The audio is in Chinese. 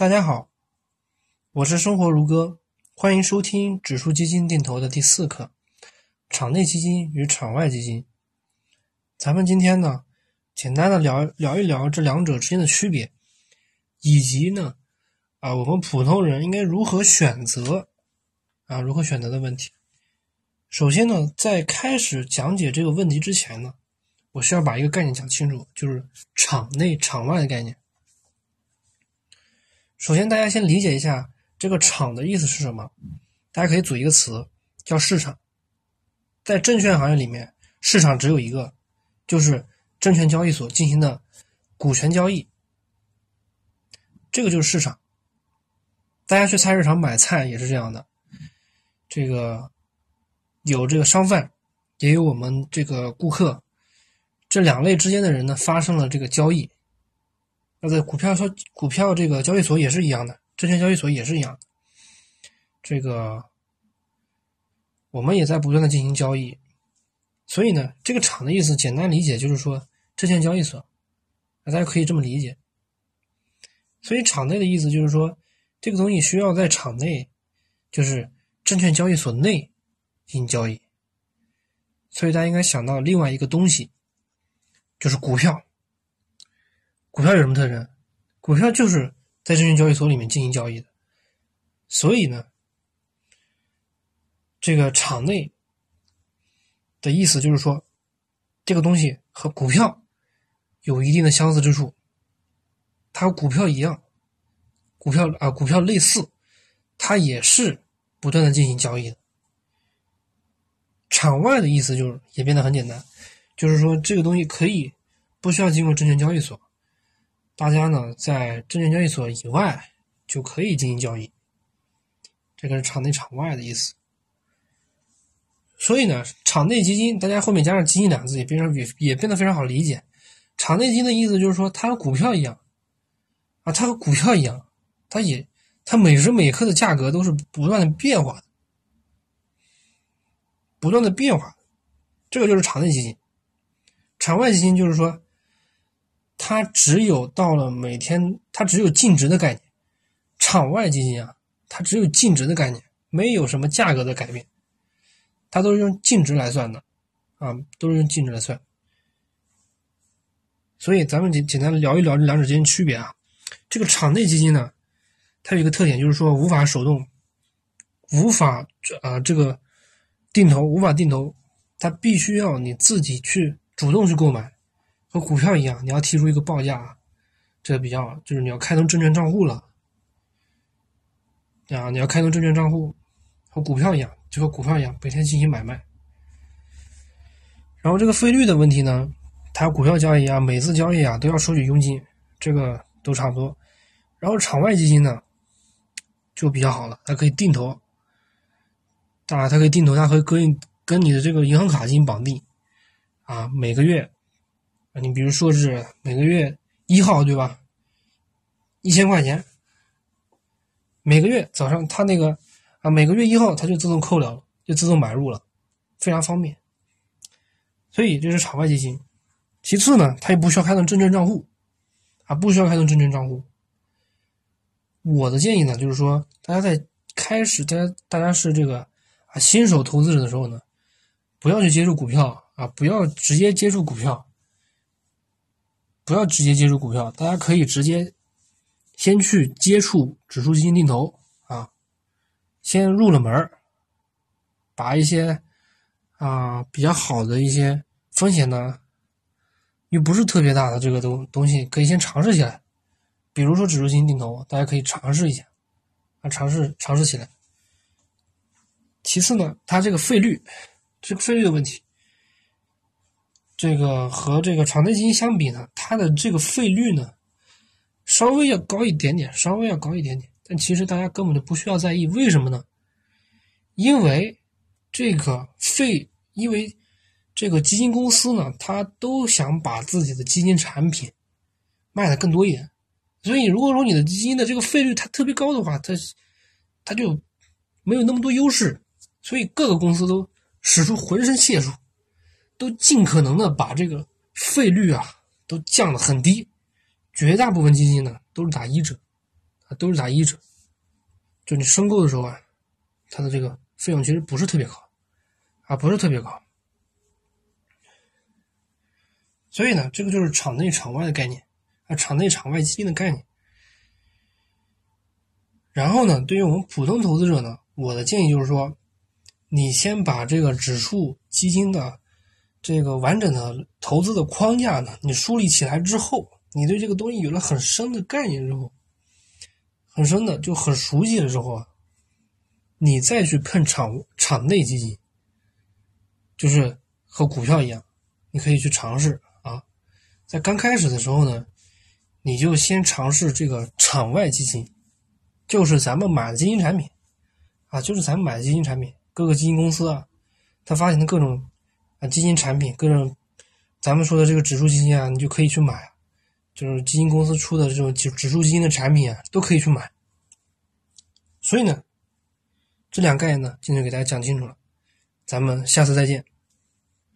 大家好，我是生活如歌，欢迎收听指数基金定投的第四课：场内基金与场外基金。咱们今天呢，简单的聊聊一聊这两者之间的区别，以及呢，啊，我们普通人应该如何选择啊，如何选择的问题。首先呢，在开始讲解这个问题之前呢，我需要把一个概念讲清楚，就是场内场外的概念。首先，大家先理解一下这个“场”的意思是什么。大家可以组一个词，叫市场。在证券行业里面，市场只有一个，就是证券交易所进行的股权交易。这个就是市场。大家去菜市场买菜也是这样的，这个有这个商贩，也有我们这个顾客，这两类之间的人呢，发生了这个交易。那在股票说股票这个交易所也是一样的，证券交易所也是一样的。这个我们也在不断的进行交易，所以呢，这个场的意思简单理解就是说证券交易所，大家可以这么理解。所以场内的意思就是说这个东西需要在场内，就是证券交易所内进行交易。所以大家应该想到另外一个东西，就是股票。股票有什么特征？股票就是在证券交易所里面进行交易的，所以呢，这个场内的意思就是说，这个东西和股票有一定的相似之处，它和股票一样，股票啊，股票类似，它也是不断的进行交易的。场外的意思就是也变得很简单，就是说这个东西可以不需要经过证券交易所。大家呢，在证券交易所以外就可以进行交易，这个是场内场外的意思。所以呢，场内基金，大家后面加上“基金”两个字，也变成也变得非常好理解。场内基金的意思就是说，它和股票一样啊，它和股票一样，它也它每时每刻的价格都是不断的变化的，不断的变化。这个就是场内基金。场外基金就是说。它只有到了每天，它只有净值的概念。场外基金啊，它只有净值的概念，没有什么价格的改变，它都是用净值来算的，啊，都是用净值来算。所以咱们简简单聊一聊这两者之间区别啊。这个场内基金呢，它有一个特点，就是说无法手动，无法啊这个定投，无法定投，它必须要你自己去主动去购买。和股票一样，你要提出一个报价，这个比较就是你要开通证券账户了，啊，你要开通证券账户，和股票一样，就和股票一样，每天进行买卖。然后这个费率的问题呢，它股票交易啊，每次交易啊都要收取佣金，这个都差不多。然后场外基金呢，就比较好了，它可以定投，当然它可以定投，它可以跟跟你的这个银行卡进行绑定，啊，每个月。啊，你比如说是每个月一号对吧？一千块钱，每个月早上他那个啊，每个月一号他就自动扣了，就自动买入了，非常方便。所以这是场外基金。其次呢，他也不需要开通证券账户，啊，不需要开通证券账户。我的建议呢，就是说大家在开始，大家大家是这个啊新手投资者的时候呢，不要去接触股票啊，不要直接接触股票。不要直接接触股票，大家可以直接先去接触指数基金定投啊，先入了门把一些啊比较好的一些风险呢又不是特别大的这个东东西，可以先尝试起来。比如说指数基金定投，大家可以尝试一下啊，尝试尝试起来。其次呢，它这个费率，这个费率的问题。这个和这个场内基金相比呢，它的这个费率呢，稍微要高一点点，稍微要高一点点。但其实大家根本就不需要在意，为什么呢？因为这个费，因为这个基金公司呢，它都想把自己的基金产品卖的更多一点。所以，如果说你的基金的这个费率它特别高的话，它它就没有那么多优势。所以，各个公司都使出浑身解数。都尽可能的把这个费率啊都降得很低，绝大部分基金呢都是打一折，啊，都是打一折。就你申购的时候啊，它的这个费用其实不是特别高，啊，不是特别高。所以呢，这个就是场内场外的概念啊，场内场外基金的概念。然后呢，对于我们普通投资者呢，我的建议就是说，你先把这个指数基金的这个完整的投资的框架呢，你梳理起来之后，你对这个东西有了很深的概念之后。很深的就很熟悉的时候啊，你再去碰场场内基金，就是和股票一样，你可以去尝试啊。在刚开始的时候呢，你就先尝试这个场外基金，就是咱们买的基金产品啊，就是咱们买的基金产品，各个基金公司啊，他发行的各种啊基金产品，各种咱们说的这个指数基金啊，你就可以去买。就是基金公司出的这种指指数基金的产品啊，都可以去买。所以呢，这两概念呢，今天给大家讲清楚了，咱们下次再见。